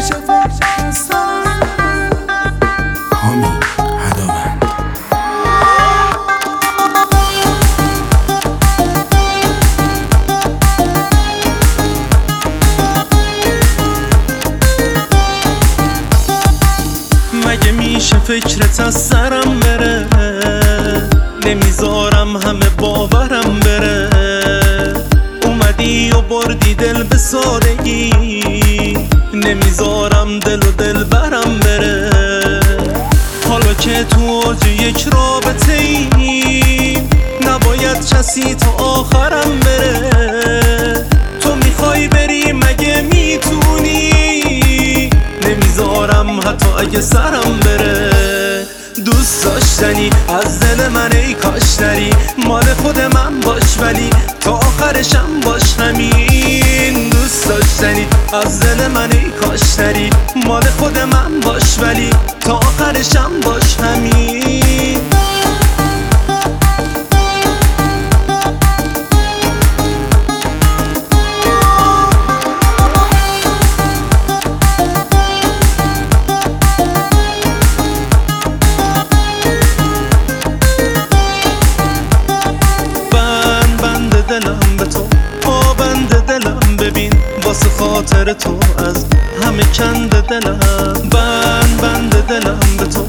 مگه میشه فکرت از سرم بره؟ نمی‌ذارم همه باورم بره. اومدی و بردی دل به سادگی نمی‌ذارم دل و دل برم بره حالا که تو اوج یک رابطه ای نباید کسی تا آخرم بره. تو می‌خوای بری مگه می‌تونی؟ نمی‌ذارم حتی اگه سرم بره. دوست داشتنی از دل من ای کاش نری مال خود من باش ولی تا آخرشم باش همین. دوست از دل من ای کاش نری مال خود من باش ولی تا آخرشم باش همین. دلم. واسه خاطر تو از همه کند دلم. بند بند دلم به تو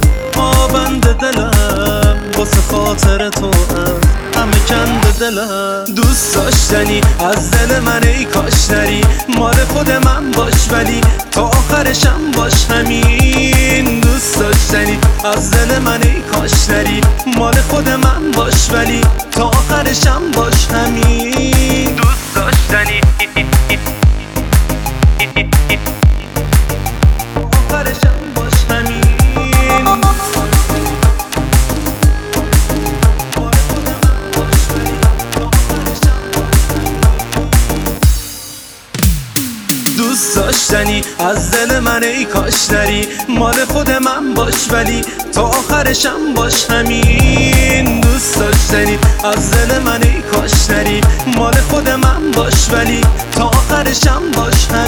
بند دلم. واسه خاطر تو از همه کند دلم. دوست داشتنی از دل من ای کاش نری مال خود من باش ولی تا آخرشم باش همین. دوست داشتنی از دل من ای کاش نری مال خود من باش ولی تا آخرشم باش همین. دوست داشتنی؟ از دل من ای کاش نری مال خود من باش ولی تا آخرشم باش همین. دوست داشتنی؟ از دل من ای کاش نری مال خود من باش ولی تا آخرشم باش همین